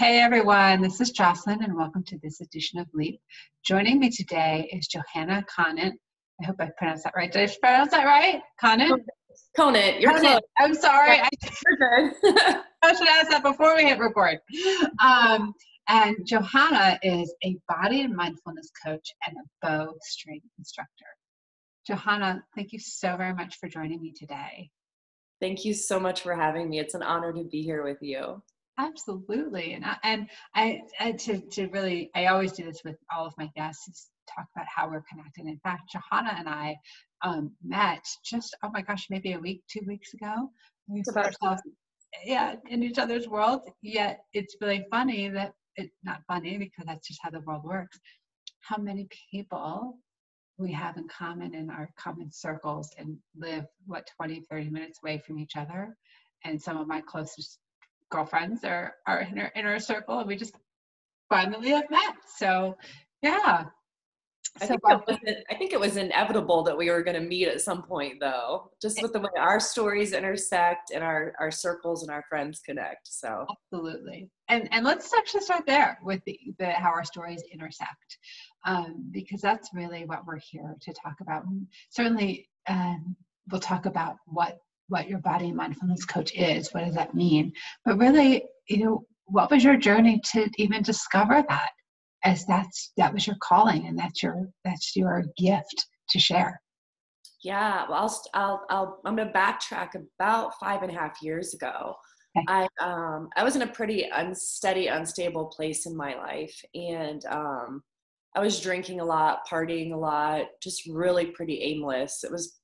Hey everyone, this is Jocelyn and welcome to this edition of Leap. Joining me today is Johanna Conant. I hope I pronounced that right. Did I pronounce that right? Conant? Conant, you're Conant. I'm sorry. I, I should ask that before we hit record. Um, and Johanna is a body and mindfulness coach and a Bowspring instructor. Johanna, thank you so very much for joining me today. Thank you so much for having me. It's an honor to be here with you. Absolutely, and I, and I, I to to really I always do this with all of my guests is talk about how we're connected. In fact, Johanna and I um, met just oh my gosh maybe a week two weeks ago. We put ourselves yeah in each other's world. Yet it's really funny that it not funny because that's just how the world works. How many people we have in common in our common circles and live what 20 30 minutes away from each other and some of my closest girlfriends are are in our inner circle and we just finally have met. So yeah. I, so, think it I think it was inevitable that we were going to meet at some point though just with the way our stories intersect and our our circles and our friends connect so. Absolutely. And and let's actually start there with the, the how our stories intersect um, because that's really what we're here to talk about. And certainly um, we'll talk about what what your body mindfulness coach is. What does that mean? But really, you know, what was your journey to even discover that? As that's that was your calling, and that's your that's your gift to share. Yeah, well, I'll, I'll, I'll I'm going to backtrack about five and a half years ago. Okay. I um I was in a pretty unsteady, unstable place in my life, and um, I was drinking a lot, partying a lot, just really pretty aimless. It was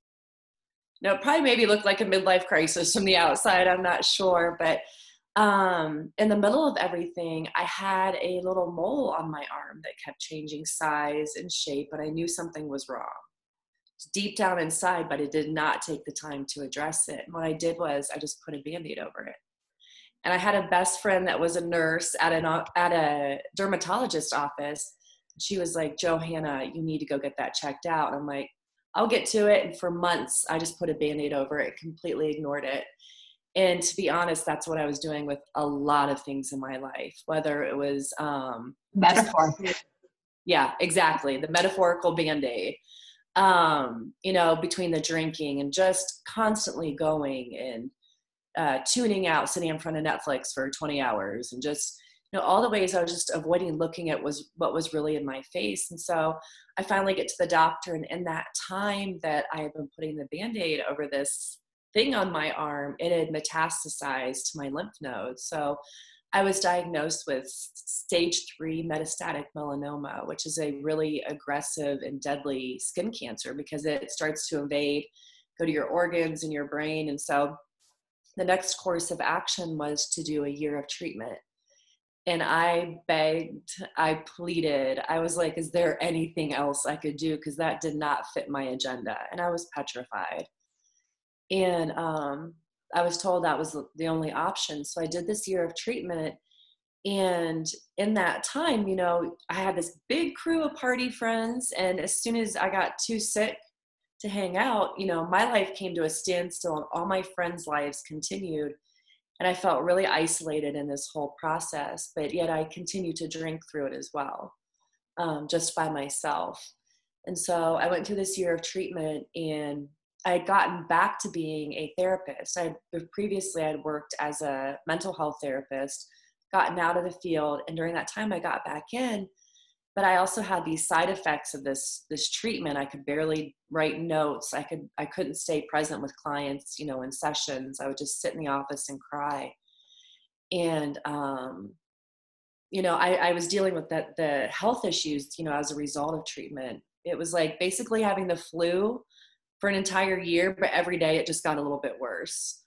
know, it probably maybe looked like a midlife crisis from the outside. I'm not sure, but um, in the middle of everything, I had a little mole on my arm that kept changing size and shape, but I knew something was wrong. Deep down inside, but I did not take the time to address it. And what I did was I just put a band-aid over it. And I had a best friend that was a nurse at an at a dermatologist office. She was like, Johanna, you need to go get that checked out. And I'm like, I'll get to it. And for months, I just put a band aid over it, completely ignored it. And to be honest, that's what I was doing with a lot of things in my life, whether it was um, metaphor. Yeah, exactly. The metaphorical band aid. Um, you know, between the drinking and just constantly going and uh, tuning out, sitting in front of Netflix for 20 hours and just know all the ways i was just avoiding looking at was what was really in my face. And so i finally get to the doctor and in that time that i had been putting the band-aid over this thing on my arm it had metastasized to my lymph nodes. So i was diagnosed with stage three metastatic melanoma which is a really aggressive and deadly skin cancer because it starts to invade go to your organs and your brain. And so the next course of action was to do a year of treatment and I begged, I pleaded. I was like, is there anything else I could do? Because that did not fit my agenda. And I was petrified. And um, I was told that was the only option. So I did this year of treatment. And in that time, you know, I had this big crew of party friends. And as soon as I got too sick to hang out, you know, my life came to a standstill and all my friends' lives continued and I felt really isolated in this whole process, but yet I continued to drink through it as well, um, just by myself. And so I went through this year of treatment and I had gotten back to being a therapist. I previously I had worked as a mental health therapist, gotten out of the field, and during that time I got back in, but i also had these side effects of this this treatment. I could barely write notes. I could i couldn't stay present with clients you know in sessions. I would just sit in the office and cry. And um you know i i was dealing with that the health issues you know as a result of treatment. It was like basically having the flu for an entire year but every day it just got a little bit worse.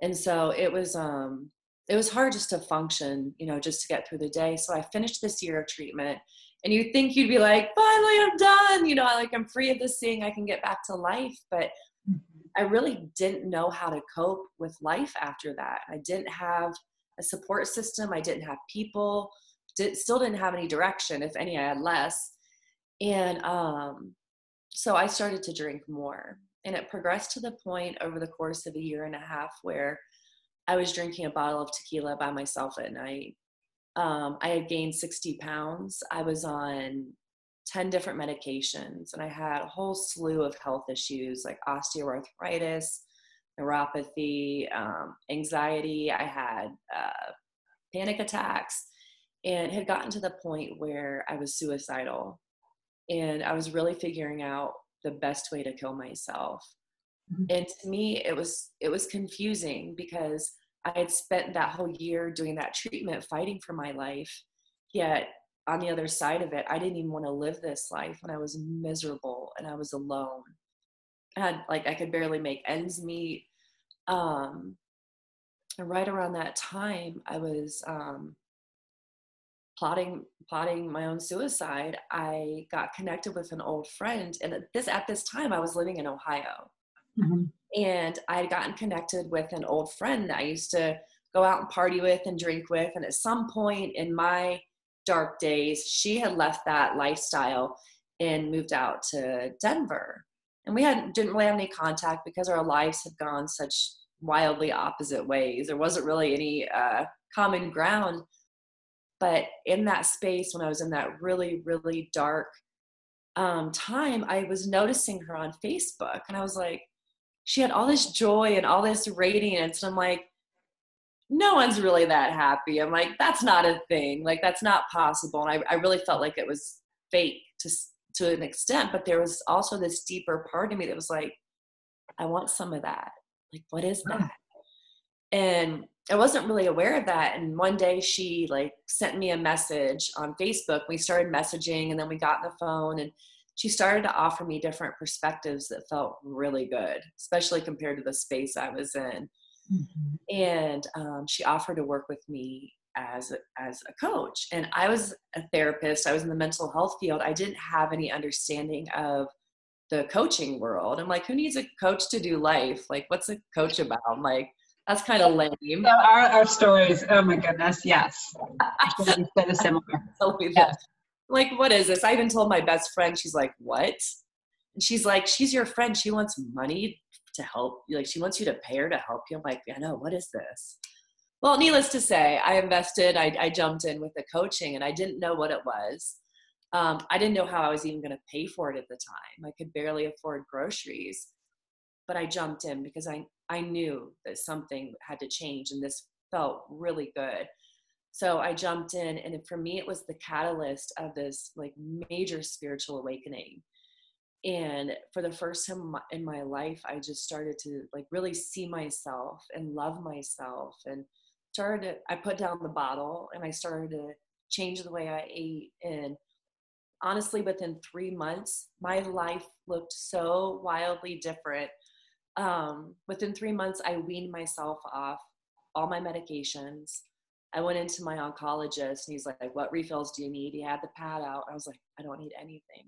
And so it was um it was hard just to function you know just to get through the day. So i finished this year of treatment and you think you'd be like finally i'm done you know like i'm free of this thing i can get back to life but mm-hmm. i really didn't know how to cope with life after that. I didn't have a support system i didn't have people did, still didn't have any direction if any i had less. And um, so i started to drink more and it progressed to the point over the course of a year and a half where i was drinking a bottle of tequila by myself at night Um, I had gained 60 pounds. I was on 10 different medications, and I had a whole slew of health issues like osteoarthritis, neuropathy, um, anxiety. I had uh, panic attacks, and had gotten to the point where I was suicidal. And I was really figuring out the best way to kill myself. Mm-hmm. And to me, it was it was confusing because I had spent that whole year doing that treatment, fighting for my life. Yet on the other side of it, I didn't even want to live this life and I was miserable and I was alone. I had like I could barely make ends meet. Um, and right around that time, I was um, plotting plotting my own suicide. I got connected with an old friend, and at this at this time, I was living in Ohio. Mm-hmm. And I had gotten connected with an old friend that I used to go out and party with and drink with. And at some point in my dark days, she had left that lifestyle and moved out to Denver. And we had didn't really have any contact because our lives had gone such wildly opposite ways. There wasn't really any uh, common ground. But in that space, when I was in that really, really dark um, time, I was noticing her on Facebook, and I was like, she had all this joy and all this radiance. And I'm like, no one's really that happy. I'm like, that's not a thing. Like, that's not possible. And I, I really felt like it was fake to, to an extent. But there was also this deeper part of me that was like, I want some of that. Like, what is that? And I wasn't really aware of that. And one day she like sent me a message on Facebook. We started messaging and then we got on the phone and she started to offer me different perspectives that felt really good, especially compared to the space I was in. Mm-hmm. And um, she offered to work with me as a, as a coach. And I was a therapist. I was in the mental health field. I didn't have any understanding of the coaching world. I'm like, who needs a coach to do life? Like, what's a coach about? I'm like, that's kind of lame. So our, our stories, oh my goodness, yes. so similar. yes like, what is this? I even told my best friend, she's like, what? And she's like, she's your friend. She wants money to help. You. Like, she wants you to pay her to help you. I'm like, I know, what is this? Well, needless to say, I invested, I, I jumped in with the coaching and I didn't know what it was. Um, I didn't know how I was even going to pay for it at the time. I could barely afford groceries, but I jumped in because I, I knew that something had to change and this felt really good. So I jumped in, and for me, it was the catalyst of this like major spiritual awakening. And for the first time in my life, I just started to like really see myself and love myself and started to, I put down the bottle and I started to change the way I ate. And honestly, within three months, my life looked so wildly different. Um, within three months, I weaned myself off all my medications. I went into my oncologist and he's like, What refills do you need? He had the pad out. I was like, I don't need anything.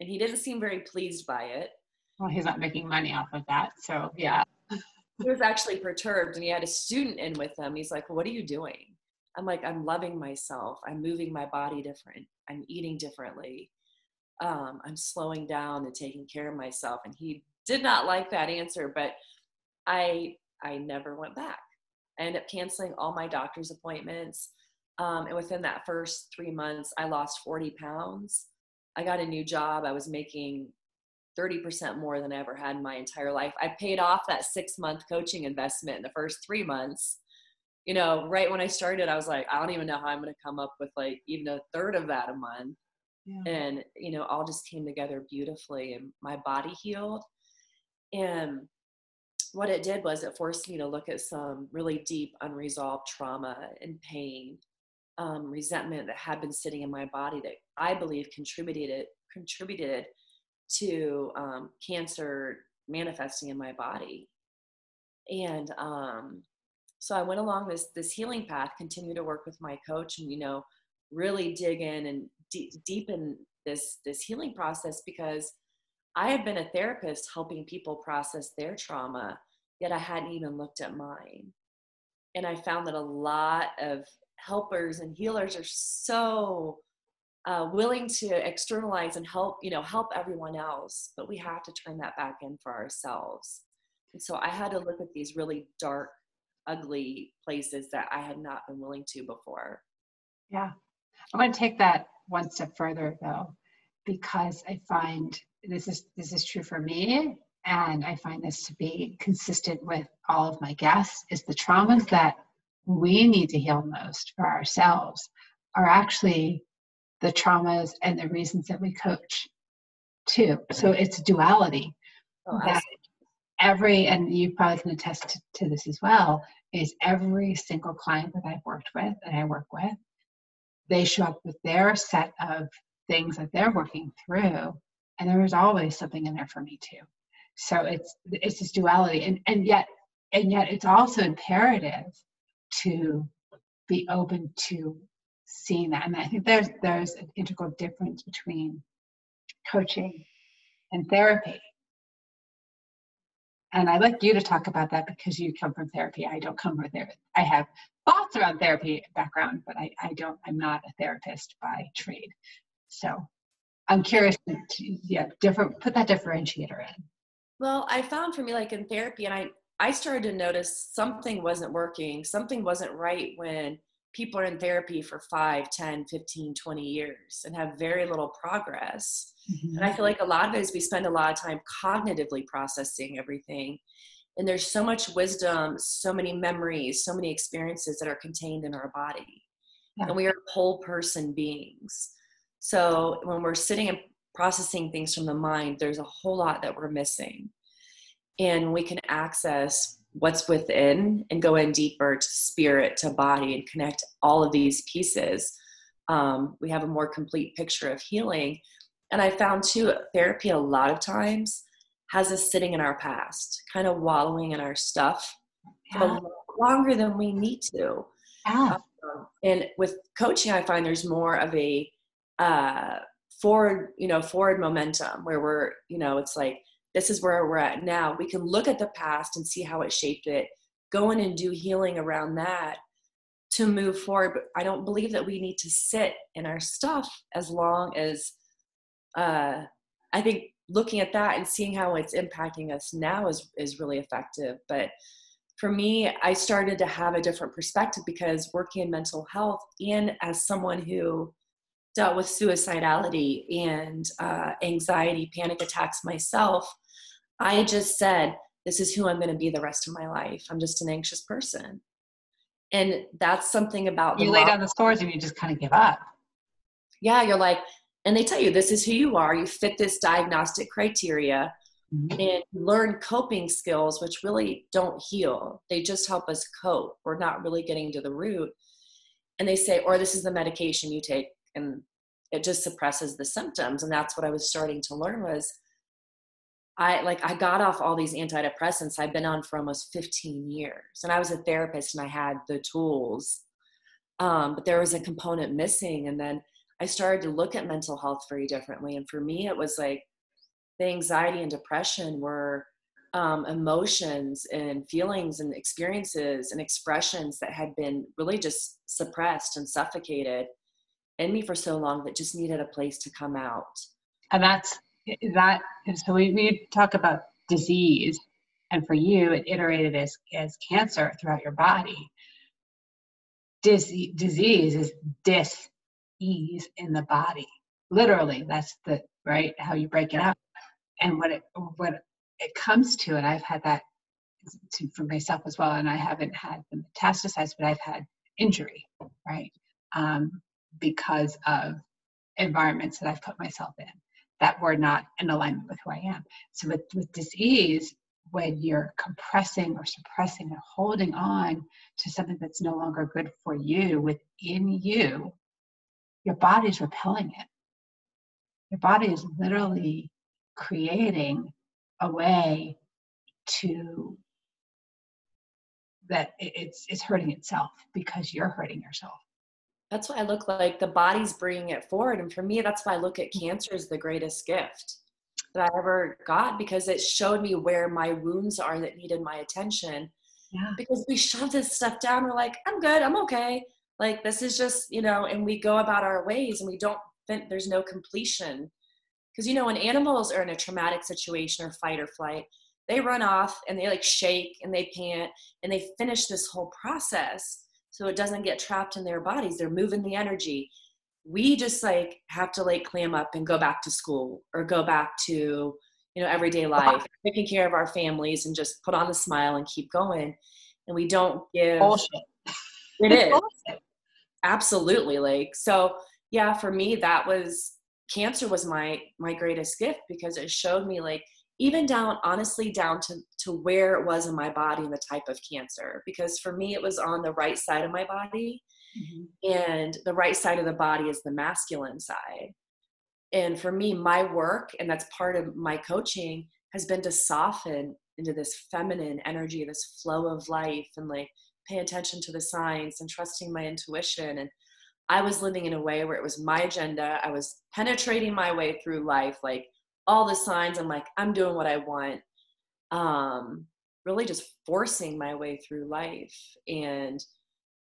And he didn't seem very pleased by it. Well, he's not making money off of that. So, yeah. he was actually perturbed and he had a student in with him. He's like, well, What are you doing? I'm like, I'm loving myself. I'm moving my body different. I'm eating differently. Um, I'm slowing down and taking care of myself. And he did not like that answer, but I I never went back. I ended up canceling all my doctor's appointments. Um, and within that first three months, I lost 40 pounds. I got a new job. I was making 30% more than I ever had in my entire life. I paid off that six month coaching investment in the first three months. You know, right when I started, I was like, I don't even know how I'm going to come up with like even a third of that a month. Yeah. And, you know, all just came together beautifully and my body healed. And what it did was it forced me to look at some really deep unresolved trauma and pain um, resentment that had been sitting in my body that i believe contributed contributed to um, cancer manifesting in my body. And um, so i went along this this healing path continue to work with my coach and you know really dig in and de- deepen this this healing process because I had been a therapist helping people process their trauma, yet I hadn't even looked at mine. And I found that a lot of helpers and healers are so uh, willing to externalize and help, you know, help everyone else, but we have to turn that back in for ourselves. And so I had to look at these really dark, ugly places that I had not been willing to before. Yeah. I want to take that one step further though, because I find this is this is true for me and I find this to be consistent with all of my guests is the traumas that we need to heal most for ourselves are actually the traumas and the reasons that we coach too. So it's duality. Oh, that every, and you probably can attest to, to this as well, is every single client that I've worked with and I work with, they show up with their set of things that they're working through, and there is always something in there for me too. So it's it's this duality, and and yet and yet it's also imperative to be open to seeing that. And I think there's there's an integral difference between coaching and therapy. And I'd like you to talk about that because you come from therapy. I don't come from therapy. I have thoughts around therapy background, but I, I don't, I'm not a therapist by trade. So I'm curious to, yeah, different, put that differentiator in. Well, I found for me, like in therapy, and I, I started to notice something wasn't working, something wasn't right when people are in therapy for 5 10 15 20 years and have very little progress mm-hmm. and i feel like a lot of it is we spend a lot of time cognitively processing everything and there's so much wisdom so many memories so many experiences that are contained in our body yeah. and we are whole person beings so when we're sitting and processing things from the mind there's a whole lot that we're missing and we can access what's within and go in deeper to spirit to body and connect all of these pieces um, we have a more complete picture of healing and i found too therapy a lot of times has us sitting in our past kind of wallowing in our stuff yeah. longer than we need to yeah. um, and with coaching i find there's more of a uh, forward you know forward momentum where we're you know it's like this is where we're at now. We can look at the past and see how it shaped it, go in and do healing around that to move forward. But I don't believe that we need to sit in our stuff as long as uh, I think looking at that and seeing how it's impacting us now is is really effective. But for me, I started to have a different perspective because working in mental health and as someone who dealt with suicidality and uh, anxiety, panic attacks myself, I just said, this is who I'm going to be the rest of my life. I'm just an anxious person. And that's something about you lay down the scores and you just kind of give up. Yeah, you're like, and they tell you this is who you are. You fit this diagnostic criteria mm-hmm. and learn coping skills, which really don't heal. They just help us cope. We're not really getting to the root. And they say, or this is the medication you take, and it just suppresses the symptoms. And that's what I was starting to learn was I like I got off all these antidepressants I've been on for almost 15 years. And I was a therapist and I had the tools. Um, but there was a component missing. And then I started to look at mental health very differently. And for me, it was like the anxiety and depression were um, emotions and feelings and experiences and expressions that had been really just suppressed and suffocated in me for so long that just needed a place to come out. And that's that so we, we talk about disease and for you it iterated as as cancer throughout your body. Dis, disease is dis ease in the body. Literally that's the right how you break it up. And what it what it comes to and i've had that to, for myself as well and i haven't had the metastasized but i've had injury right? Um, because of environments that i've put myself in that were not in alignment with who I am. So with, with disease, when you're compressing or suppressing or holding on to something that's no longer good for you within you, your body's repelling it. Your body is literally creating a way to that it's it's hurting itself because you're hurting yourself that's why I look like the body's bringing it forward. And for me, that's why I look at mm-hmm. cancer as the greatest gift that I ever got because it showed me where my wounds are that needed my attention. Yeah. Because we shove this stuff down, we're like, I'm good, I'm okay. Like this is just, you know, and we go about our ways and we don't think there's no completion. Because you know, when animals are in a traumatic situation or fight or flight, they run off and they like shake and they pant and they finish this whole process so it doesn't get trapped in their bodies. They're moving the energy. We just like have to like clam up and go back to school or go back to, you know, everyday uh-huh. life, taking care of our families and just put on a smile and keep going. And we don't give bullshit. It is. Bullshit. Absolutely. Like, so yeah, for me, that was cancer was my my greatest gift because it showed me like even down honestly down to to where it was in my body and the type of cancer because for me it was on the right side of my body mm-hmm. and the right side of the body is the masculine side and for me my work and that's part of my coaching has been to soften into this feminine energy this flow of life and like pay attention to the signs and trusting my intuition and I was living in a way where it was my agenda. I was penetrating my way through life, like all the signs. I'm like, I'm doing what I want. Um, really just forcing my way through life. And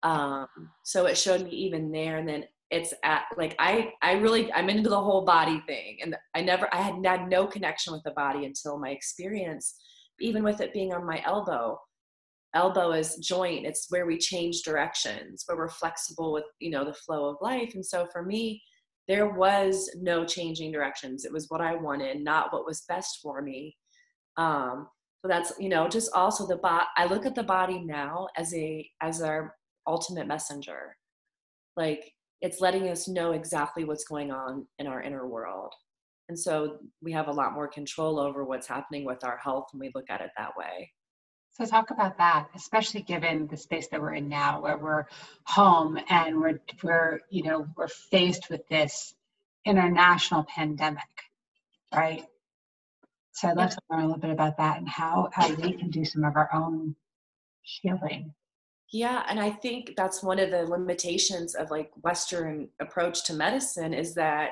um, so it showed me even there. And then it's at like I I really I'm into the whole body thing. And I never I had had no connection with the body until my experience, even with it being on my elbow elbow is joint it's where we change directions where we're flexible with you know the flow of life and so for me there was no changing directions. It was what i wanted not what was best for me. Um so that's you know just also the bot i look at the body now as a as our ultimate messenger. Like it's letting us know exactly what's going on in our inner world. And so we have a lot more control over what's happening with our health when we look at it that way so talk about that, especially given the space that we're in now, where we're home and we're we're you know we're faced with this international pandemic, right? So I'd love to learn a little bit about that and how how we can do some of our own healing. Yeah, and I think that's one of the limitations of like Western approach to medicine is that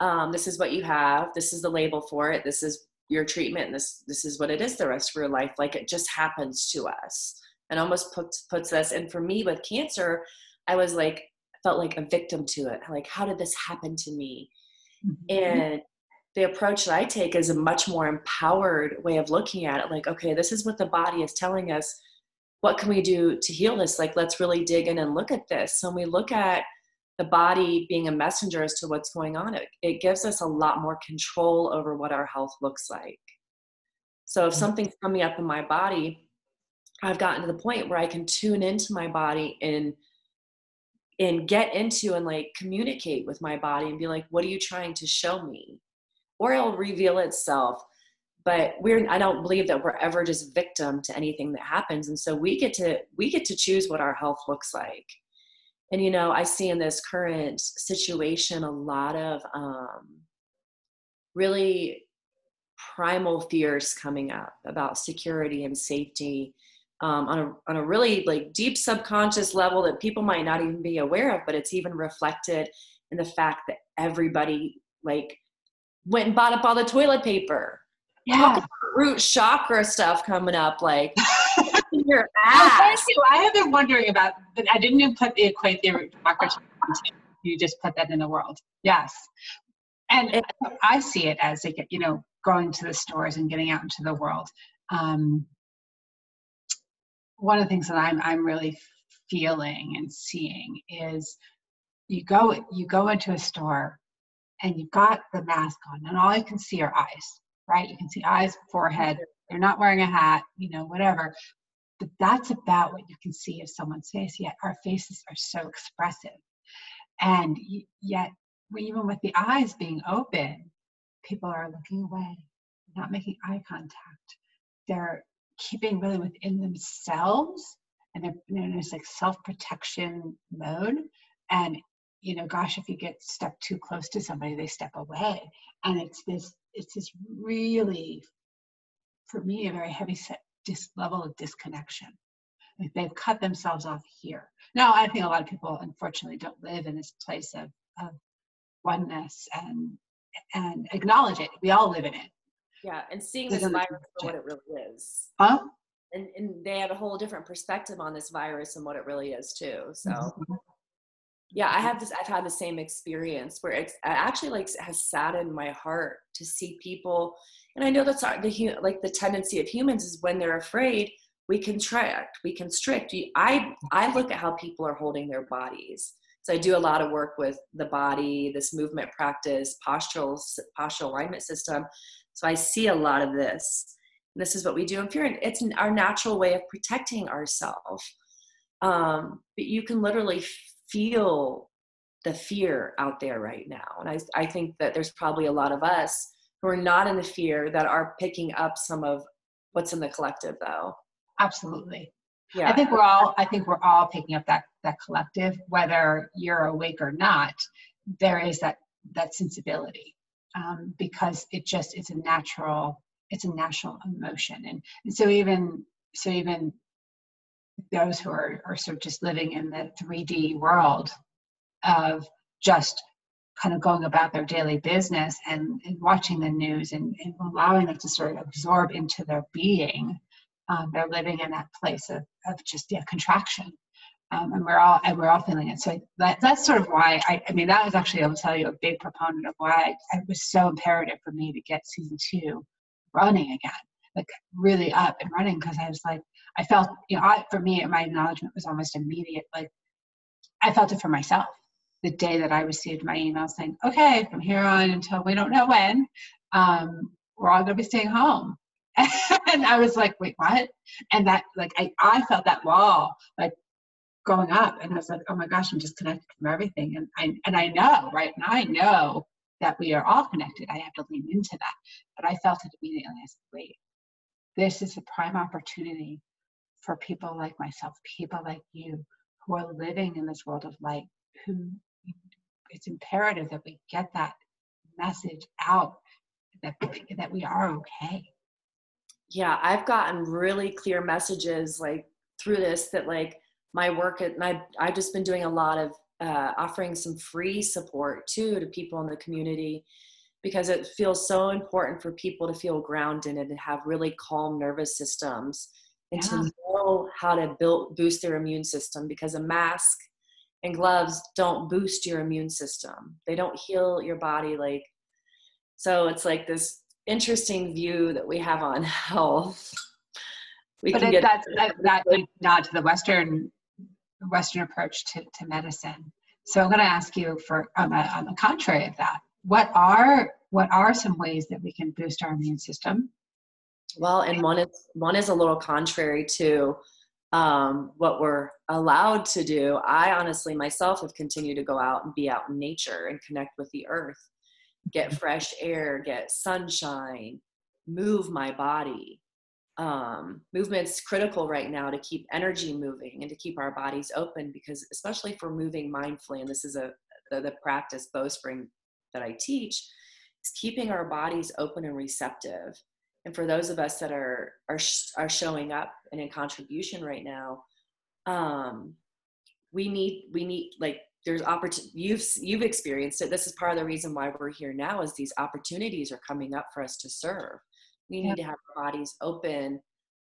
um, this is what you have, this is the label for it, this is your treatment and this this is what it is the rest of your life like it just happens to us. And almost puts puts us and for me with cancer i was like felt like a victim to it. Like how did this happen to me? Mm-hmm. and the approach that i take is a much more empowered way of looking at it like okay this is what the body is telling us. What can we do to heal this? Like let's really dig in and look at this. So when we look at the body being a messenger as to what's going on, it, it gives us a lot more control over what our health looks like. So if mm-hmm. something's coming up in my body, I've gotten to the point where I can tune into my body and and get into and like communicate with my body and be like, what are you trying to show me? Or it'll reveal itself. But we're I don't believe that we're ever just victim to anything that happens. And so we get to we get to choose what our health looks like and you know i see in this current situation a lot of um, really primal fears coming up about security and safety um, on, a, on a really like deep subconscious level that people might not even be aware of but it's even reflected in the fact that everybody like went and bought up all the toilet paper. Yeah. root chakra stuff coming up like your ass. I have been wondering about, but I didn't even put the equate the democracy. You just put that in the world. Yes. And I see it as like, you know, going to the stores and getting out into the world. Um, one of the things that I'm, I'm really feeling and seeing is you go, you go into a store and you've got the mask on and all you can see are eyes, right? You can see eyes, forehead, they're not wearing a hat, you know, whatever but that's about what you can see of someone's face yet our faces are so expressive. And yet even with the eyes being open people are looking away not making eye contact. They're keeping really within themselves and they're, they're in this like self-protection mode. And you know gosh if you get step too close to somebody they step away. And it's this it's this really for me a very heavy set dis- level of disconnection. Like they've cut themselves off here. Now, I think a lot of people, unfortunately, don't live in this place of, of oneness and and acknowledge it. We all live in it. Yeah, and seeing this virus for what it really is. Huh? And, and they have a whole different perspective on this virus and what it really is too. So. Mm-hmm. Yeah, I have this. I've had the same experience where it's actually like has saddened my heart to see people and i know that's the like the tendency of humans is when they're afraid we contract, we constrict. I I look at how people are holding their bodies. So I do a lot of work with the body, this movement practice, postural postural alignment system. So I see a lot of this. This is what we do in fear. and It's our natural way of protecting ourselves. Um, but you can literally feel the fear out there right now. And I, I think that there's probably a lot of us who are not in the fear that are picking up some of what's in the collective though. Absolutely. Yeah. I think we're all I think we're all picking up that that collective, whether you're awake or not, there is that that sensibility. Um, because it just it's a natural it's a natural emotion and, and so even so even those who are, are sort of just living in the 3D world of just kind of going about their daily business and, and watching the news and, and, allowing it to sort of absorb into their being. Um, they're living in that place of, of just yeah, contraction. Um, and we're all and we're all feeling it. So that, that's sort of why I, I mean that was actually I'll tell you a big proponent of why it was so imperative for me to get season two running again, like really up and running because I was like I felt you know I, for me my acknowledgement was almost immediate. Like I felt it for myself the day that I received my email saying, okay, from here on until we don't know when, um, we're all going to be staying home. and I was like, wait, what? And that, like, I, I felt that wall, like, going up. And I was like, oh my gosh, I'm disconnected from everything. And I, and I know, right? And I know that we are all connected. I have to lean into that. But I felt it immediately. I said, wait, this is a prime opportunity for people like myself, people like you, who are living in this world of light, who it's imperative that we get that message out that that we are okay yeah i've gotten really clear messages like through this that like my work at I, i've just been doing a lot of uh, offering some free support too to people in the community because it feels so important for people to feel grounded and to have really calm nervous systems and yeah. to know how to build boost their immune system because a mask and gloves don't boost your immune system. They don't heal your body like so it's like this interesting view that we have on health. We but it, that's that, that nod to the Western Western approach to, to medicine. So I'm going to ask you for on the, on the contrary of that. What are what are some ways that we can boost our immune system? Well, and one is one is a little contrary to um, what we're allowed to do, I honestly myself have continued to go out and be out in nature and connect with the earth, get mm-hmm. fresh air, get sunshine, move my body. Um, movement's critical right now to keep energy moving and to keep our bodies open because, especially for moving mindfully, and this is a the, the practice bowspring that I teach, is keeping our bodies open and receptive and for those of us that are are are showing up and in contribution right now um we need we need like there's opportunity you've you've experienced it. This is part of the reason why we're here now is these opportunities are coming up for us to serve. We need to have our bodies open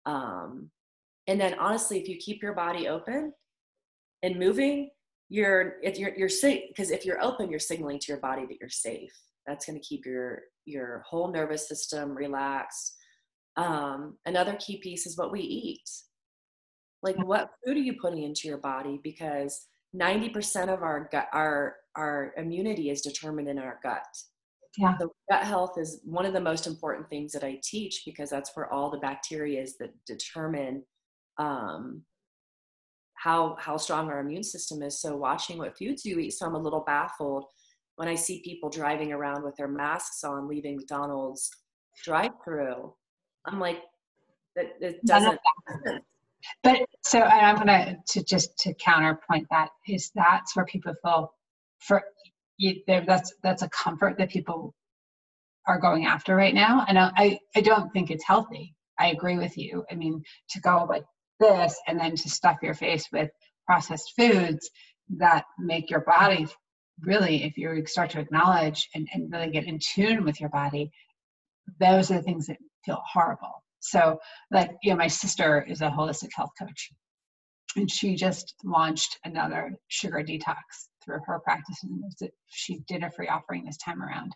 um and then honestly if you keep your body open and moving you're if you're you're safe because if you're open you're signaling to your body that you're safe. That's going to keep your your whole nervous system relaxed um, another key piece is what we eat like what food are you putting into your body because 90% of our gut our our immunity is determined in our gut yeah. The gut health is one of the most important things that I teach because that's where all the bacteria is that determine um, how how strong our immune system is. So watching what foods you eat. So I'm a little baffled when I see people driving around with their masks on, leaving McDonald's drive-through, I'm like, that it doesn't. But so I'm gonna to just to counterpoint that is that's where people feel for you, that's that's a comfort that people are going after right now, and I I don't think it's healthy. I agree with you. I mean, to go like this and then to stuff your face with processed foods that make your body really, if you start to acknowledge and, and really get in tune with your body, those are the things that feel horrible. So, like, you know, my sister is a holistic health coach, and she just launched another sugar detox through her practice, and she did a free offering this time around,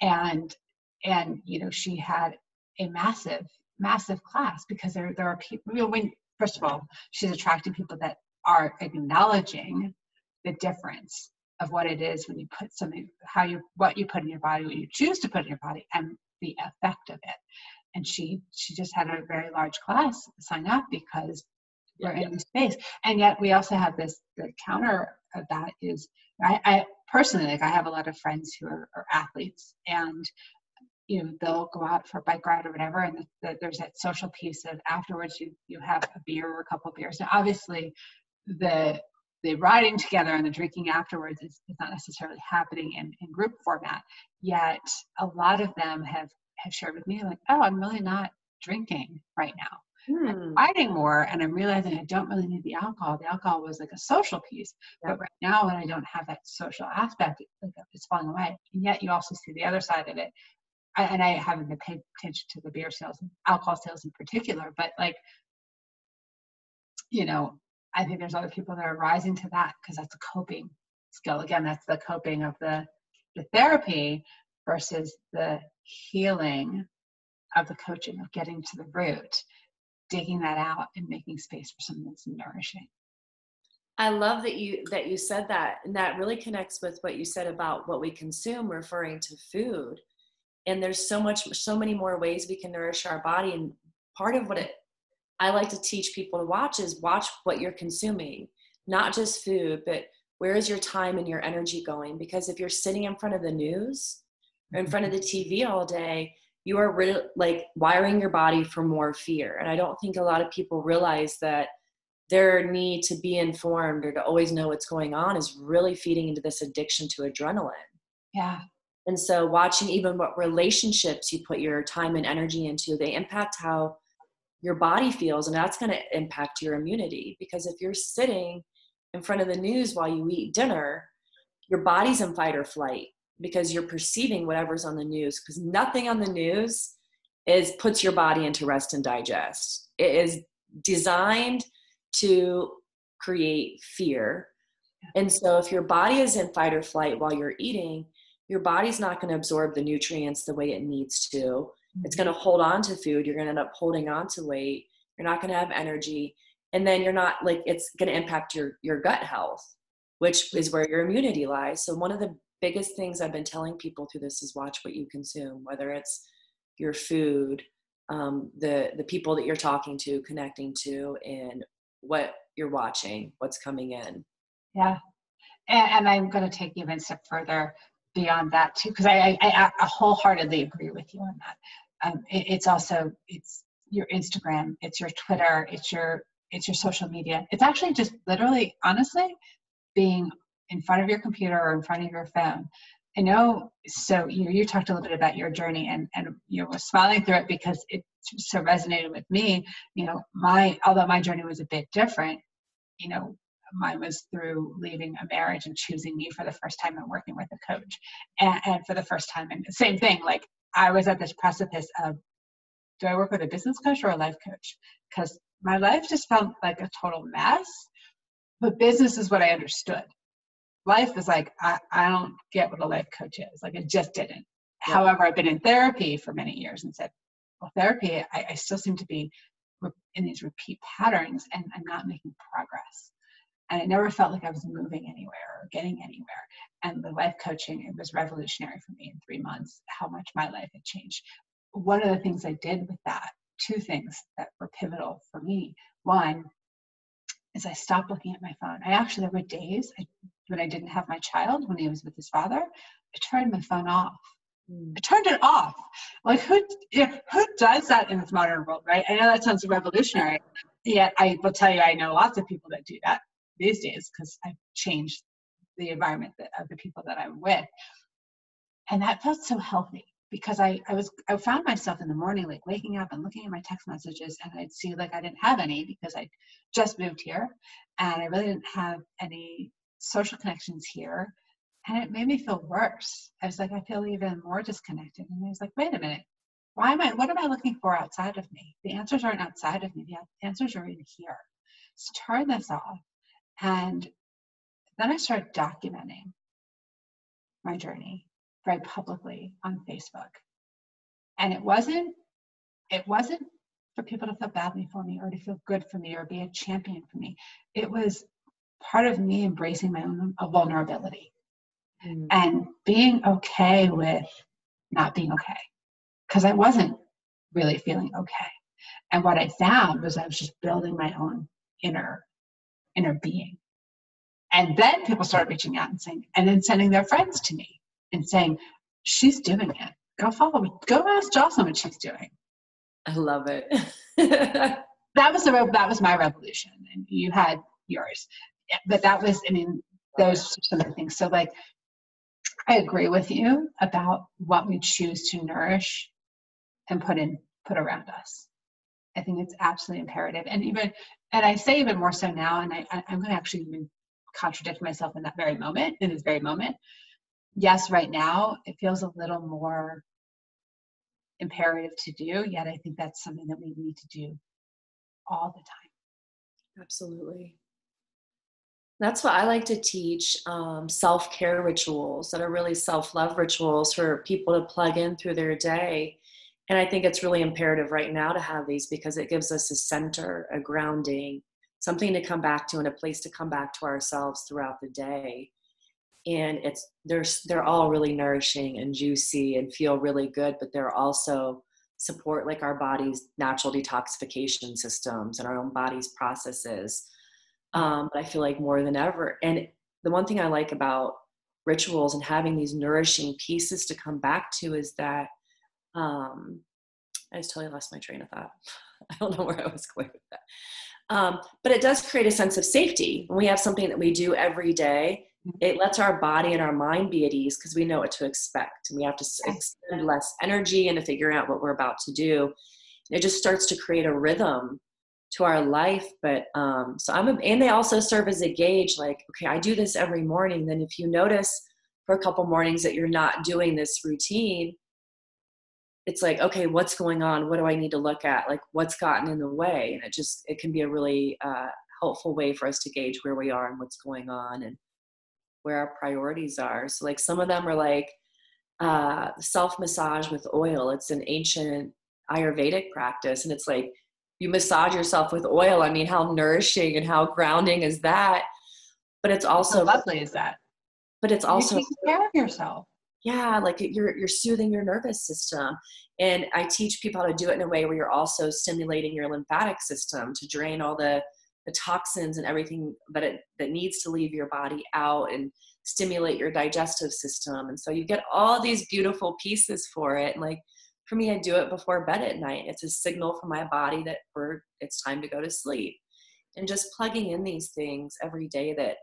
and and you know, she had a massive massive class because there there are people. You know, when first of all, she's attracting people that are acknowledging the difference of what it is when you put something, how you what you put in your body, what you choose to put in your body, and the effect of it. And she she just had a very large class sign up because we're in this space. And yet we also have this the counter of that is I, I personally like I have a lot of friends who are, are athletes and you know they'll go out for a bike ride or whatever and the, the, there's that social piece of afterwards you you have a beer or a couple of beers now obviously the the riding together and the drinking afterwards is, is not necessarily happening in, in group format yet a lot of them have have shared with me like oh i'm really not drinking right now hmm. I'm fighting more and I'm realizing I don't really need the alcohol. The alcohol was like a social piece. Yeah. But right now when I don't have that social aspect, it's falling away. And yet you also see the other side of it. I, and I haven't been paying attention to the beer sales alcohol sales in particular, but like, you know, I think there's other people that are rising to that because that's a coping skill. Again, that's the coping of the the therapy versus the healing of the coaching of getting to the root, digging that out and making space for something that's nourishing. I love that you that you said that and that really connects with what you said about what we consume referring to food and there's so much so many more ways we can nourish our body and part of what it i like to teach people to watch is watch what you're consuming not just food but where is your time and your energy going? Because if you're sitting in front of the news or in front of the tv all day you are really like wiring your body for more fear. And i don't think a lot of people realize that their need to be informed or to always know what's going on is really feeding into this addiction to adrenaline. Yeah. And so, watching even what relationships you put your time and energy into, they impact how your body feels, and that's going to impact your immunity. Because if you're sitting in front of the news while you eat dinner, your body's in fight or flight because you're perceiving whatever's on the news. Because nothing on the news is puts your body into rest and digest. It is designed to create fear. And so, if your body is in fight or flight while you're eating, your body's not going to absorb the nutrients the way it needs to. It's going to hold on to food. You're going to end up holding on to weight. You're not going to have energy. And then you're not like, it's going to impact your, your gut health, which is where your immunity lies. So, one of the biggest things I've been telling people through this is watch what you consume, whether it's your food, um, the, the people that you're talking to, connecting to, and what you're watching, what's coming in. Yeah. And, and I'm going to take even a step further beyond that too because I, I, I, wholeheartedly agree with you on that um, it, it's also it's your instagram it's your twitter it's your it's your social media it's actually just literally honestly being in front of your computer or in front of your phone i know so you you talked a little bit about your journey and and you know was smiling through it because it so resonated with me you know my although my journey was a bit different you know mine was through leaving a marriage and choosing me for the first time and working with a coach. And, and for the first time, and same thing, like I was at this precipice of do I work with a business coach or a life coach? Because my life just felt like a total mess, but business is what I understood. Life is like, I, I don't get what a life coach is. Like, it just didn't. Yeah. However, I've been in therapy for many years and said, well, therapy, I, I still seem to be in these repeat patterns and I'm not making progress and it never felt like I was moving anywhere or getting anywhere. And the life coaching, it was revolutionary for me in three months, how much my life had changed. One of the things I did with that, two things that were pivotal for me. One is I stopped looking at my phone. I actually, there were days I, when I didn't have my child, when he was with his father, I turned my phone off. Hmm. I turned it off. Like who, who does that in this modern world, right? I know that sounds revolutionary. Yet I will tell you, I know lots of people that do that these days because I've changed the environment that, of the people that I'm with. And that felt so healthy because I, I was I found myself in the morning like waking up and looking at my text messages and I'd see like I didn't have any because I just moved here and I really didn't have any social connections here. And it made me feel worse. I was like, I feel even more disconnected. And I was like, wait a minute, why am I what am I looking for outside of me? The answers aren't outside of me, the answers are in here. So turn this off and then I started documenting my journey very publicly on Facebook. And it wasn't, it wasn't for people to feel badly for me or to feel good for me or be a champion for me. It was part of me embracing my own vulnerability mm. and being okay with not being okay because I wasn't really feeling okay. And what I found was I was just building my own inner inner being. And then people started reaching out and saying, and then sending their friends to me and saying, she's doing it. Go follow me. Go ask Jocelyn what she's doing. I love it. that was the that was my revolution, and you had yours. But that was, I mean, those are some of the things. So like, I agree with you about what we choose to nourish and put in put around us. I think it's absolutely imperative. And even, and I say even more so now, and I, I'm going to actually even contradict myself in that very moment, in this very moment. Yes, right now it feels a little more imperative to do, yet I think that's something that we need to do all the time. Absolutely. That's what I like to teach um, self care rituals that are really self love rituals for people to plug in through their day and I think it's really imperative right now to have these because it gives us a center, a grounding, something to come back to and a place to come back to ourselves throughout the day. And it's they're they're all really nourishing and juicy and feel really good, but they're also support like our body's natural detoxification systems and our own body's processes. Um, but I feel like more than ever. And the one thing I like about rituals and having these nourishing pieces to come back to is that um, I just totally lost my train of thought. I don't know where I was going with that. Um, but it does create a sense of safety. When we have something that we do every day, mm-hmm. it lets our body and our mind be at ease because we know what to expect. And we have to expend less energy into figuring out what we're about to do. It just starts to create a rhythm to our life. But um, so I'm, a, and they also serve as a gauge like, okay, I do this every morning. Then if you notice for a couple mornings that you're not doing this routine, it's like okay what's going on? What do i need to look at? Like what's gotten in the way? And it just it can be a really uh, helpful way for us to gauge where we are and what's going on and where our priorities are. So like some of them are like uh, self massage with oil. It's an ancient ayurvedic practice and it's like you massage yourself with oil. I mean how nourishing and how grounding is that? But it's also how lovely is that? But it's also you care of yourself yeah like you're you're soothing your nervous system. And i teach people how to do it in a way where you're also stimulating your lymphatic system to drain all the the toxins and everything that it that needs to leave your body out and stimulate your digestive system. And so you get all these beautiful pieces for it. And like for me i do it before bed at night. It's a signal for my body that we're it's time to go to sleep. And just plugging in these things every day that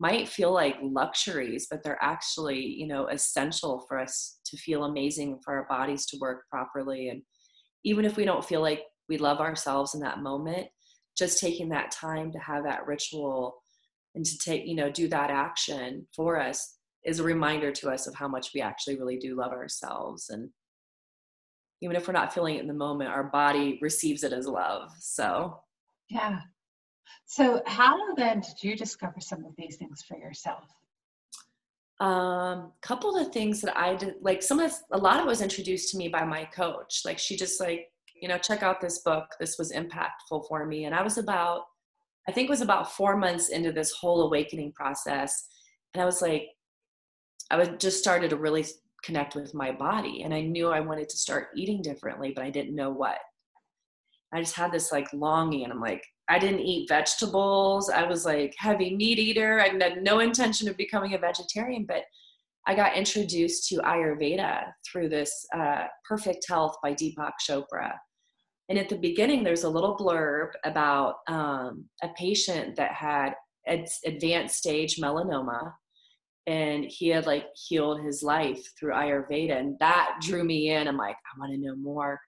might feel like luxuries, but they're actually, you know, essential for us to feel amazing, for our bodies to work properly. And even if we don't feel like we love ourselves in that moment, just taking that time to have that ritual and to take, you know, do that action for us is a reminder to us of how much we actually really do love ourselves. And even if we're not feeling it in the moment, our body receives it as love. So, yeah, so, how then did you discover some of these things for yourself? Um, a couple of things that I did, like some of a lot of it was introduced to me by my coach. Like she just like, you know, check out this book. This was impactful for me. And I was about, I think it was about four months into this whole awakening process. And I was like, I was just started to really connect with my body. And I knew I wanted to start eating differently, but I didn't know what. I just had this like longing and I'm like, I didn't eat vegetables. I was like heavy meat eater. I had no intention of becoming a vegetarian, but I got introduced to Ayurveda through this uh, Perfect Health by Deepak Chopra. And at the beginning, there's a little blurb about um, a patient that had ad- advanced stage melanoma and he had like healed his life through Ayurveda. And that drew me in. I'm like, I want to know more.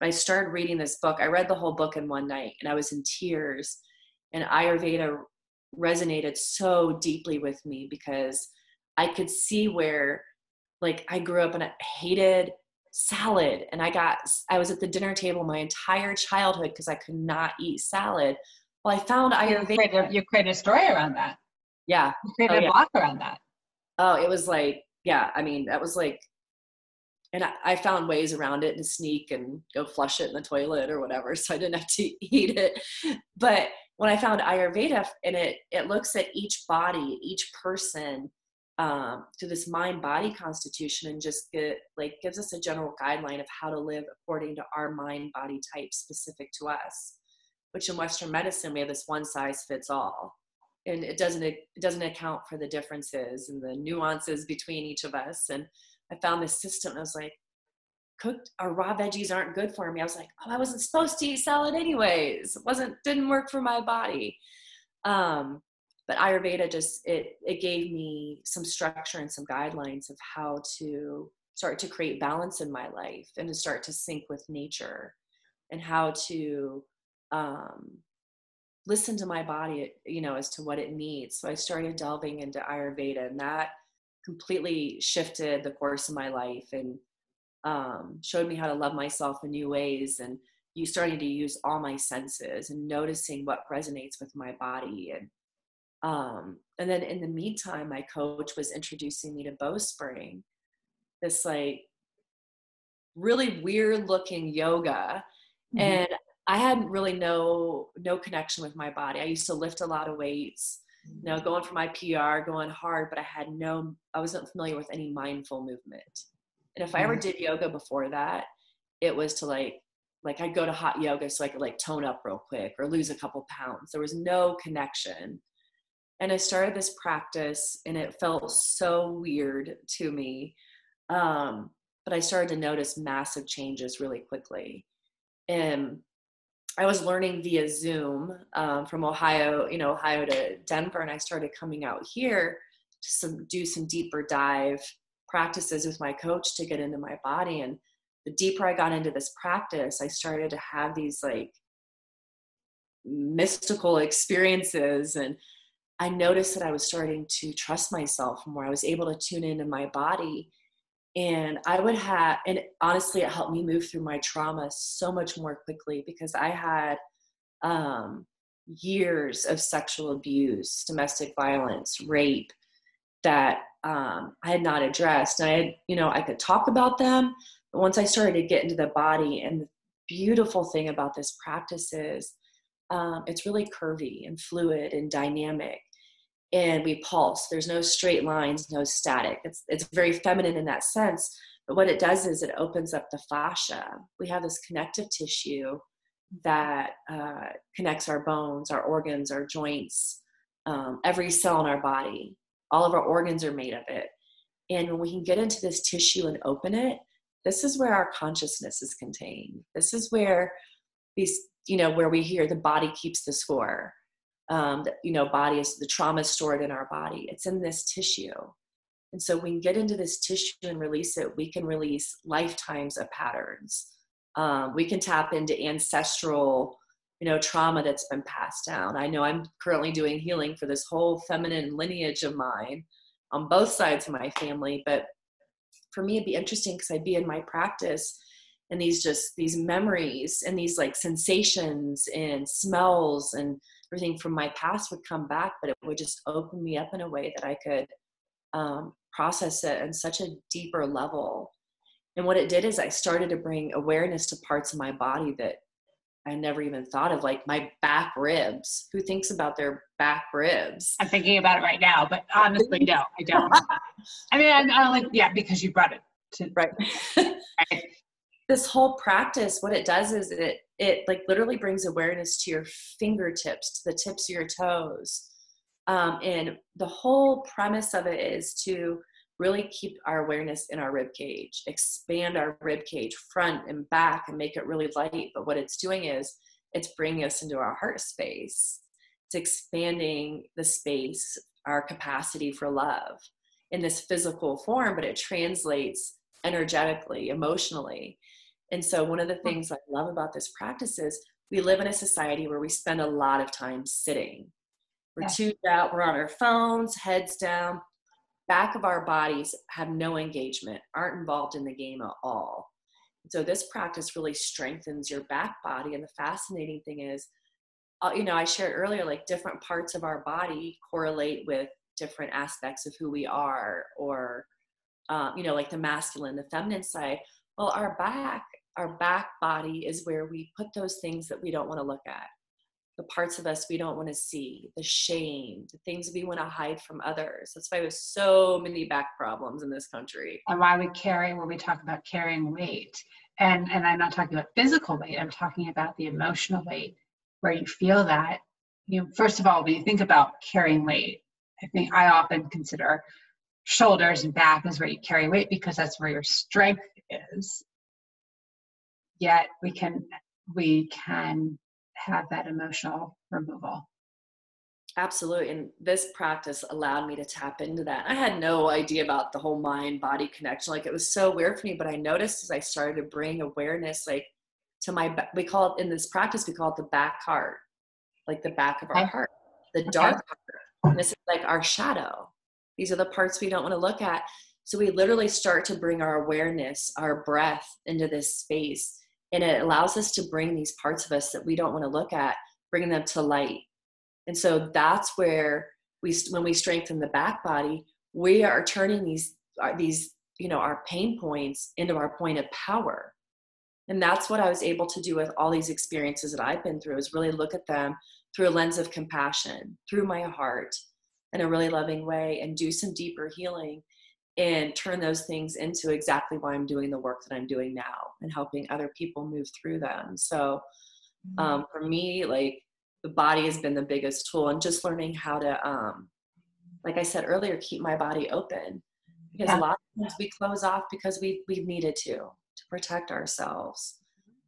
I started reading this book. I read the whole book in one night and I was in tears. And Ayurveda resonated so deeply with me because I could see where, like, I grew up and I hated salad. And I got, I was at the dinner table my entire childhood because I could not eat salad. Well, I found Ayurveda. You created, you created a story around that. Yeah. You created oh, a yeah. block around that. Oh, it was like, yeah, I mean, that was like and I, I, found ways around it to sneak and go flush it in the toilet or whatever so i didn't have to eat it. But when i found ayurveda and it it looks at each body each person um, to this mind body constitution and just get like gives us a general guideline of how to live according to our mind body type specific to us which in western medicine we have this one size fits all and it doesn't it doesn't account for the differences and the nuances between each of us. And i found this system i was like cooked or raw veggies aren't good for me. I was like oh i wasn't supposed to eat salad anyways. It wasn't didn't work for my body. Um but ayurveda just it it gave me some structure and some guidelines of how to start to create balance in my life and to start to sync with nature and how to um, listen to my body you know as to what it needs. So i started delving into ayurveda and that completely shifted the course of my life and um, showed me how to love myself in new ways and you starting to use all my senses and noticing what resonates with my body and um, and then in the meantime, my coach was introducing me to Bowspring, this like really weird looking yoga. Mm-hmm. And I hadn't really no no connection with my body. I used to lift a lot of weights, you know, going for my PR, going hard, but I had no I wasn't familiar with any mindful movement. And if I ever mm-hmm. did yoga before that, it was to like like I'd go to hot yoga so I could like tone up real quick or lose a couple pounds. There was no connection. And I started this practice and it felt so weird to me. Um, but I started to notice massive changes really quickly. And I was learning via Zoom um, from Ohio, you know, Ohio to Denver, and I started coming out here to some, do some deeper dive practices with my coach to get into my body. And the deeper I got into this practice, I started to have these like mystical experiences and I noticed that I was starting to trust myself more. I was able to tune into my body. And I would have, and honestly, it helped me move through my trauma so much more quickly because I had um, years of sexual abuse, domestic violence, rape that um, I had not addressed. And I had, you know, I could talk about them, but once I started to get into the body, and the beautiful thing about this practice is um, it's really curvy and fluid and dynamic and we pulse. There's no straight lines, no static. It's it's very feminine in that sense. But what it does is it opens up the fascia. We have this connective tissue that uh, connects our bones, our organs, our joints, um, every cell in our body. All of our organs are made of it. And when we can get into this tissue and open it, this is where our consciousness is contained. This is where these, you know, where we hear the body keeps the score um, that, you know, body is the trauma is stored in our body. It's in this tissue. And so we can get into this tissue and release it. We can release lifetimes of patterns. Um, we can tap into ancestral, you know, trauma that's been passed down. I know I'm currently doing healing for this whole feminine lineage of mine on both sides of my family. But for me, it'd be interesting because I'd be in my practice and these just these memories and these like sensations and smells and everything from my past would come back, but it would just open me up in a way that I could um, process it in such a deeper level. And what it did is I started to bring awareness to parts of my body that I never even thought of, like my back ribs. Who thinks about their back ribs? I'm thinking about it right now, but honestly, no, I don't. I mean, I'm, I'm like, yeah, because you brought it to right. right this whole practice what it does is it it like literally brings awareness to your fingertips to the tips of your toes. Um, and the whole premise of it is to really keep our awareness in our rib cage expand our rib cage front and back and make it really light. But what it's doing is it's bringing us into our heart space. It's expanding the space our capacity for love in this physical form but it translates energetically emotionally and so, one of the things I love about this practice is we live in a society where we spend a lot of time sitting. We're yeah. tuned out, we're on our phones, heads down. Back of our bodies have no engagement, aren't involved in the game at all. So, this practice really strengthens your back body. And the fascinating thing is, uh, you know, I shared earlier, like different parts of our body correlate with different aspects of who we are or um, you know, like the masculine, the feminine side. Well, our back, our back body is where we put those things that we don't want to look at, the parts of us we don't want to see, the shame, the things we want to hide from others. That's why there's so many back problems in this country. And why we carry when we talk about carrying weight. And and I'm not talking about physical weight, I'm talking about the emotional weight where you feel that. You know, first of all, when you think about carrying weight, I think I often consider shoulders and back is where you carry weight because that's where your strength is yet we can we can have that emotional removal absolutely and this practice allowed me to tap into that i had no idea about the whole mind body connection like it was so weird for me but i noticed as i started to bring awareness like to my we call it in this practice we call it the back heart like the back of our heart the dark okay. heart this is like our shadow these are the parts we don't want to look at. So we literally start to bring our awareness, our breath into this space. And it allows us to bring these parts of us that we don't want to look at, bring them to light. And so that's where we, when we strengthen the back body, we are turning these, these, you know, our pain points into our point of power. And that's what I was able to do with all these experiences that I've been through is really look at them through a lens of compassion, through my heart, in a really loving way and do some deeper healing and turn those things into exactly why I'm doing the work that I'm doing now and helping other people move through them. So mm-hmm. um, for me, like the body has been the biggest tool and just learning how to, um, like I said earlier, keep my body open because yeah. a lot of times we close off because we we've needed to to protect ourselves,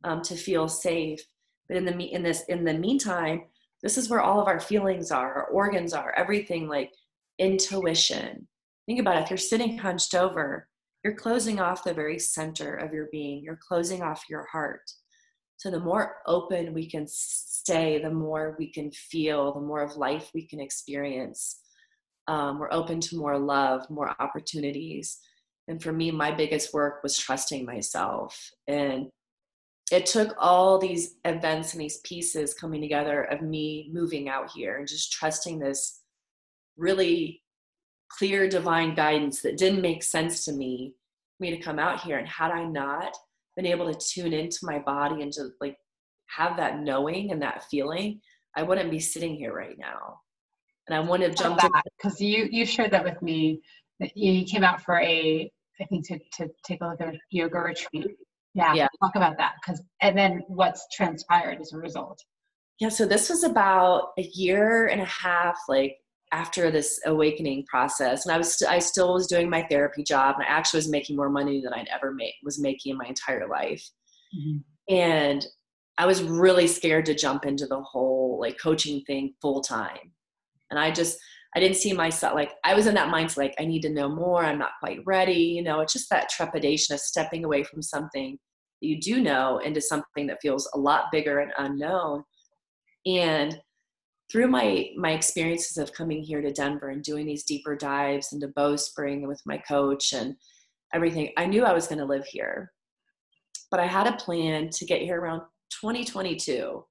um, to feel safe. But in the in this in the meantime, this is where all of our feelings are, our organs are, everything like intuition. Think about it. If you're sitting hunched over, you're closing off the very center of your being, you're closing off your heart. So, the more open we can stay, the more we can feel, the more of life we can experience. Um, we're open to more love, more opportunities. And for me, my biggest work was trusting myself and it took all these events and these pieces coming together of me moving out here and just trusting this really clear divine guidance that didn't make sense to me me to come out here. And had i not been able to tune into my body and to like have that knowing and that feeling i wouldn't be sitting here right now. And i wouldn't have jumped because you you shared that with me that you came out for a i think to, to take a look at a yoga retreat. Yeah, yeah. talk about that because and then what's transpired as a result? Yeah so this was about a year and a half like after this awakening process and i was st- i still was doing my therapy job and i actually was making more money than i'd ever made was making in my entire life mm-hmm. and i was really scared to jump into the whole like coaching thing full time and i just I didn't see myself like I was in that mindset like I need to know more. I'm not quite ready. You know, it's just that trepidation of stepping away from something that you do know into something that feels a lot bigger and unknown. And through my my experiences of coming here to Denver and doing these deeper dives into Bowspring with my coach and everything, I knew I was going to live here. But I had a plan to get here around 2022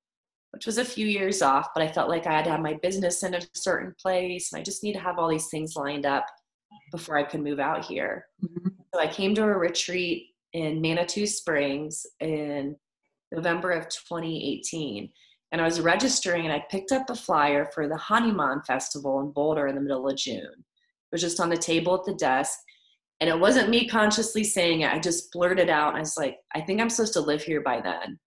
which was a few years off, but I felt like I had to have my business in a certain place and I just need to have all these things lined up before I could move out here. Mm-hmm. So I came to a retreat in Manitou Springs in November of 2018. And I was registering and I picked up a flyer for the Hanuman Festival in Boulder in the middle of June. It was just on the table at the desk. And it wasn't me consciously saying it. I just blurted out and I was like, I think I'm supposed to live here by then.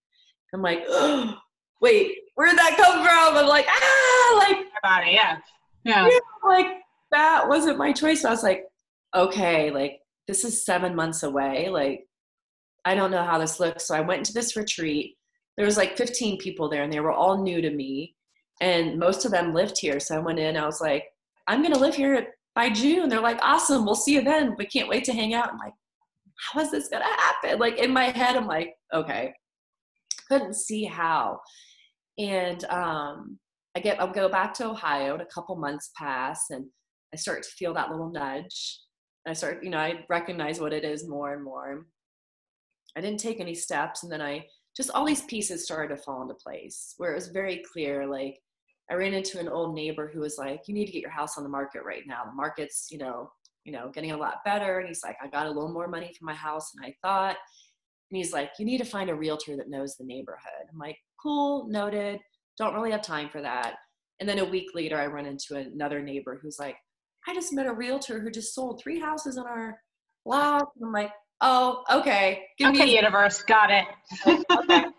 I'm like, oh, wait, where'd that come from? I'm like, ah, like, body, yeah. yeah. Yeah. Like, that wasn't my choice. So I was like, okay, like, this is seven months away. Like, I don't know how this looks. So I went to this retreat. There was like 15 people there, and they were all new to me. And most of them lived here. So I went in, I was like, I'm going to live here by June. They're like, awesome. We'll see you then. We can't wait to hang out. I'm like, how is this going to happen? Like, in my head, I'm like, okay. Couldn't see how and um, I get I'll go back to Ohio and a couple months pass and I start to feel that little nudge. And I start, you know, I recognize what it is more and more. I didn't take any steps and then I just all these pieces started to fall into place where it was very clear like I ran into an old neighbor who was like, You need to get your house on the market right now. The market's, you know, you know, getting a lot better. And he's like, I got a little more money for my house than I thought. And he's like, you need to find a realtor that knows the neighborhood. I'm like, cool, noted. Don't really have time for that. And then a week later, I run into another neighbor who's like, I just met a realtor who just sold three houses in our block. I'm like, oh, okay. Give okay, me universe, got it. okay.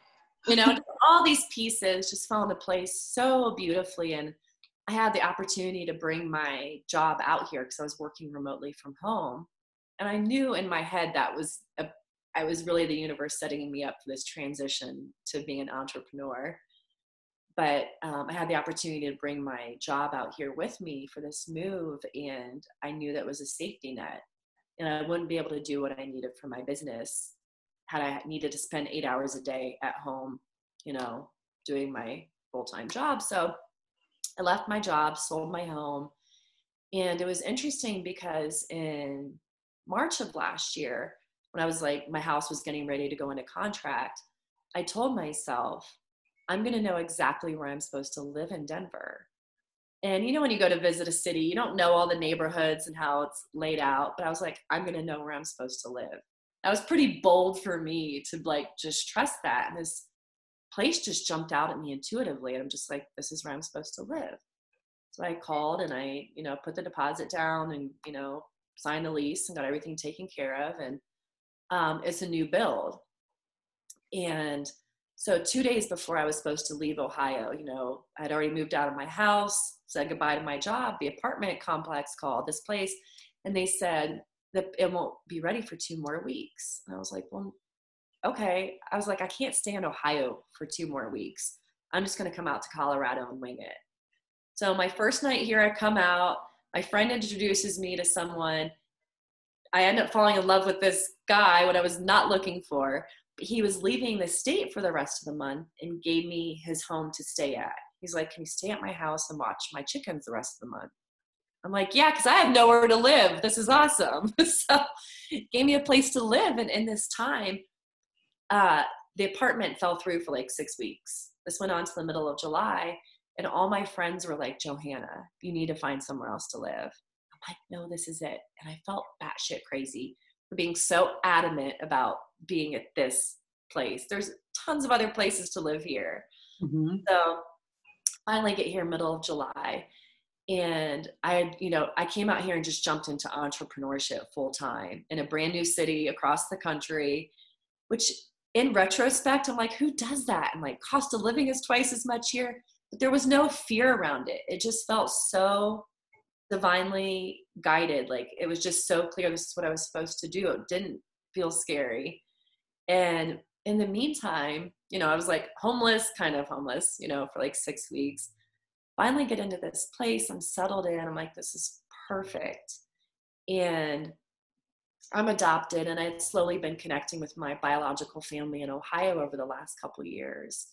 You know, all these pieces just fell into place so beautifully. And I had the opportunity to bring my job out here because I was working remotely from home. And I knew in my head that was a, I was really the universe setting me up for this transition to being an entrepreneur. But um, I had the opportunity to bring my job out here with me for this move, and I knew that was a safety net. And I wouldn't be able to do what I needed for my business had I needed to spend eight hours a day at home, you know, doing my full time job. So I left my job, sold my home. And it was interesting because in March of last year, when I was like, my house was getting ready to go into contract, I told myself, I'm going to know exactly where I'm supposed to live in Denver. And you know, when you go to visit a city, you don't know all the neighborhoods and how it's laid out, but I was like, I'm going to know where I'm supposed to live. That was pretty bold for me to like just trust that. And this place just jumped out at me intuitively. And I'm just like, this is where I'm supposed to live. So I called and I, you know, put the deposit down and, you know, signed the lease and got everything taken care of. And um, it's a new build. And so two days before I was supposed to leave Ohio, you know, I'd already moved out of my house, said goodbye to my job. The apartment complex called this place and they said that it won't be ready for two more weeks. And I was like, well, okay. I was like, I can't stay in Ohio for two more weeks. I'm just going to come out to Colorado and wing it. So my first night here, I come out. My friend introduces me to someone. I end up falling in love with this guy, what I was not looking for. He was leaving the state for the rest of the month and gave me his home to stay at. He's like, Can you stay at my house and watch my chickens the rest of the month? I'm like, Yeah, because I have nowhere to live. This is awesome. so gave me a place to live. And in this time, uh, the apartment fell through for like six weeks. This went on to the middle of July, and all my friends were like, Johanna, you need to find somewhere else to live. I'm like, no, this is it. And I felt batshit crazy for being so adamant about being at this place. There's tons of other places to live here. Mm-hmm. So finally get here middle of July. And I you know, I came out here and just jumped into entrepreneurship full time in a brand new city across the country, which in retrospect, I'm like, who does that? And like, cost of living is twice as much here. But there was no fear around it. It just felt so divinely guided. Like, it was just so clear this is what I was supposed to do. It didn't feel scary. And in the meantime, you know, I was like homeless, kind of homeless, you know, for like six weeks. Finally, get into this place. I'm settled in. I'm like, this is perfect. And I'm adopted and I'd slowly been connecting with my biological family in Ohio over the last couple years.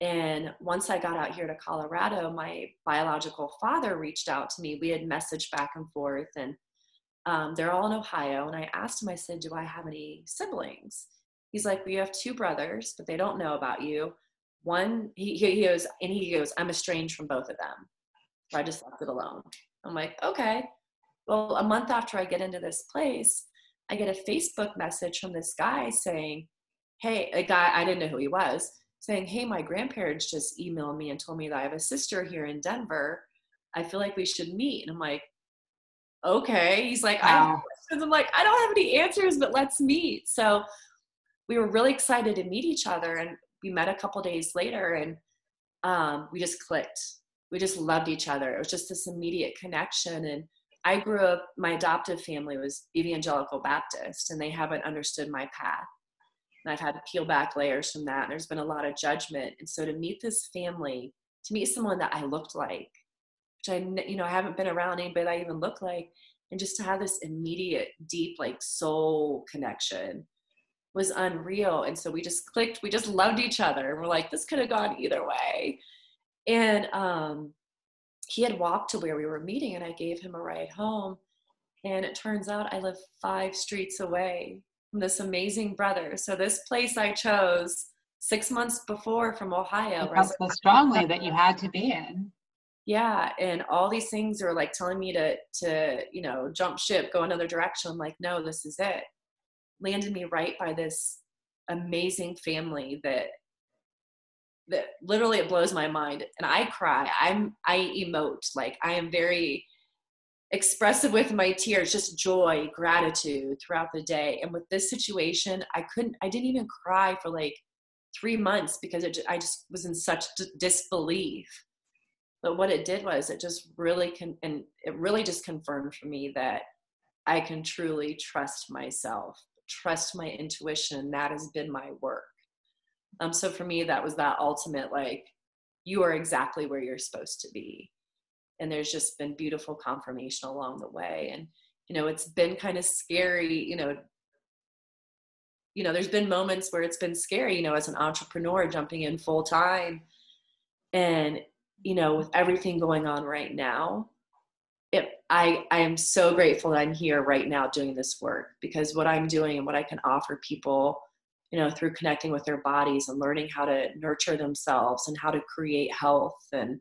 And once I got out here to Colorado, my biological father reached out to me. We had messaged back and forth, and um, they're all in Ohio. And I asked him, I said, Do I have any siblings? He's like, We have two brothers, but they don't know about you. One, he, he goes, and he goes, I'm estranged from both of them. So I just left it alone. I'm like, Okay. Well, a month after I get into this place, I get a Facebook message from this guy saying, Hey, a guy, I didn't know who he was, saying, Hey, my grandparents just emailed me and told me that I have a sister here in Denver. I feel like we should meet. And I'm like, Okay. He's like, wow. I have questions. I'm like, I don't have any answers, but let's meet. So we were really excited to meet each other. And we met a couple days later and um, we just clicked. We just loved each other. It was just this immediate connection. And I grew up, my adoptive family was evangelical Baptist, and they haven't understood my path. And I've had to peel back layers from that. And there's been a lot of judgment. And so to meet this family, to meet someone that I looked like, which I, you know, I haven't been around anybody I even look like, and just to have this immediate, deep, like soul connection was unreal. And so we just clicked, we just loved each other. And we're like, this could have gone either way. And um, he had walked to where we were meeting and I gave him a ride home. And it turns out I live five streets away from this amazing brother. So this place I chose six months before from Ohio. felt so strongly that you had to be in. yeah and all these things are like telling me to to you know jump ship go another direction i'm like no this is it landed me right by this amazing family that that literally it blows my mind. And i cry. I'm i emote. Like i am very expressive with my tears just joy gratitude throughout the day. And with this situation i couldn't i didn't even cry for like three months because it, i just was in such disbelief. But what it did was it just really can and it really just confirmed for me that i can truly trust myself trust my intuition that has been my work. Um so for me that was that ultimate like you are exactly where you're supposed to be. And there's just been beautiful confirmation along the way. And you know it's been kind of scary you know you know there's been moments where it's been scary you know as an entrepreneur jumping in full time and you know, with everything going on right now, it, I, I am so grateful that I'm here right now doing this work because what I'm doing and what I can offer people, you know, through connecting with their bodies and learning how to nurture themselves and how to create health and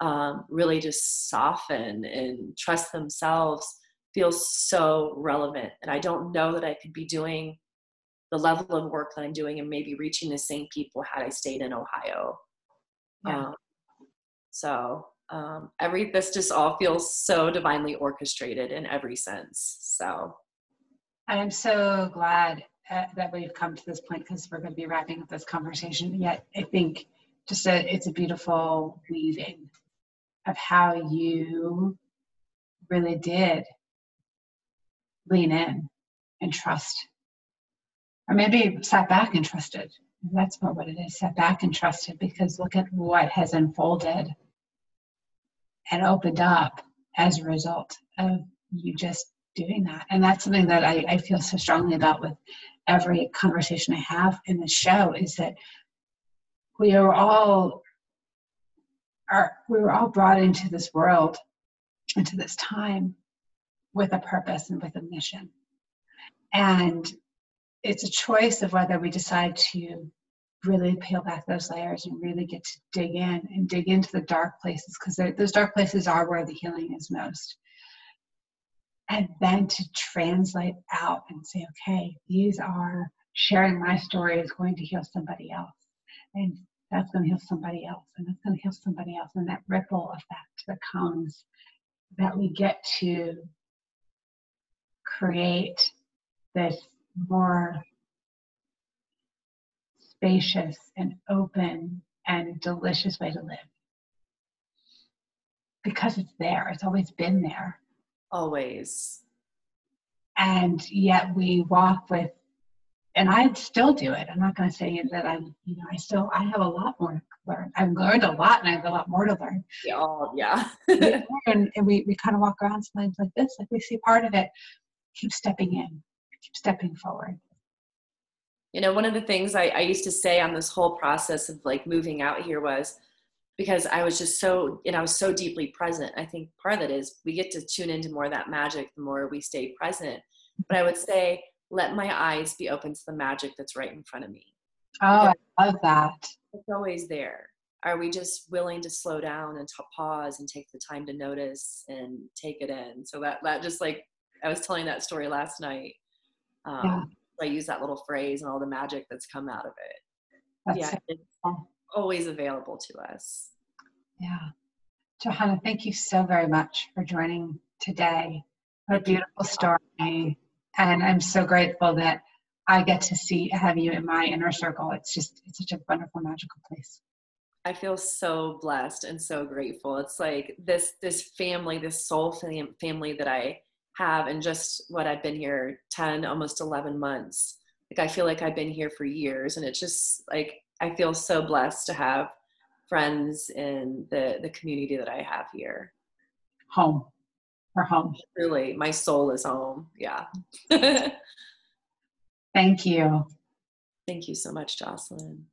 um, really just soften and trust themselves feels so relevant. And I don't know that I could be doing the level of work that I'm doing and maybe reaching the same people had I stayed in Ohio. Yeah. Um, so um, every this just all feels so divinely orchestrated in every sense. So I'm so glad uh, that we've come to this point because we're going to be wrapping up this conversation. Yet I think just a, it's a beautiful weaving of how you really did lean in and trust, or maybe sat back and trusted. That's more what it is. Sat back and trusted because look at what has unfolded and opened up as a result of you just doing that. And that's something that I, I feel so strongly about with every conversation I have in the show is that we are all are we were all brought into this world, into this time with a purpose and with a mission. And it's a choice of whether we decide to really peel back those layers and really get to dig in and dig into the dark places because those dark places are where the healing is most. And then to translate out and say, okay, these are sharing my story is going to heal somebody else. And that's going to heal somebody else. And that's going to heal somebody else. And that ripple effect that comes that we get to create this more spacious and open and delicious way to live. Because it's there, it's always been there. Always. And yet we walk with, and I still do it. I'm not going to say that I'm, you know, I still, I have a lot more to learn. I've learned a lot and I have a lot more to learn. Yeah, oh, yeah. and, and we, we kind of walk around sometimes like this, like we see part of it. Keep stepping in, keep stepping forward you know one of the things I, I used to say on this whole process of like moving out here was because i was just so and i was so deeply present i think part of that is we get to tune into more of that magic the more we stay present. But i would say let my eyes be open to the magic that's right in front of me. Oh i love that. it's always there. Are we just willing to slow down and to pause and take the time to notice and take it in? So that that just like i was telling that story last night um, yeah I use that little phrase and all the magic that's come out of it. That's yeah, it's always available to us. Yeah. Johanna, thank you so very much for joining today. What a beautiful story. And I'm so grateful that I get to see have you in my inner circle. It's just it's such a wonderful, magical place. I feel so blessed and so grateful. It's like this this family, this soul family that I have in just what I've been here 10, almost 11 months. Like I feel like I've been here for years and it's just like I feel so blessed to have friends in the the community that I have here. Home. Or home. Really, my soul is home. Yeah. Thank you. Thank you so much, Jocelyn.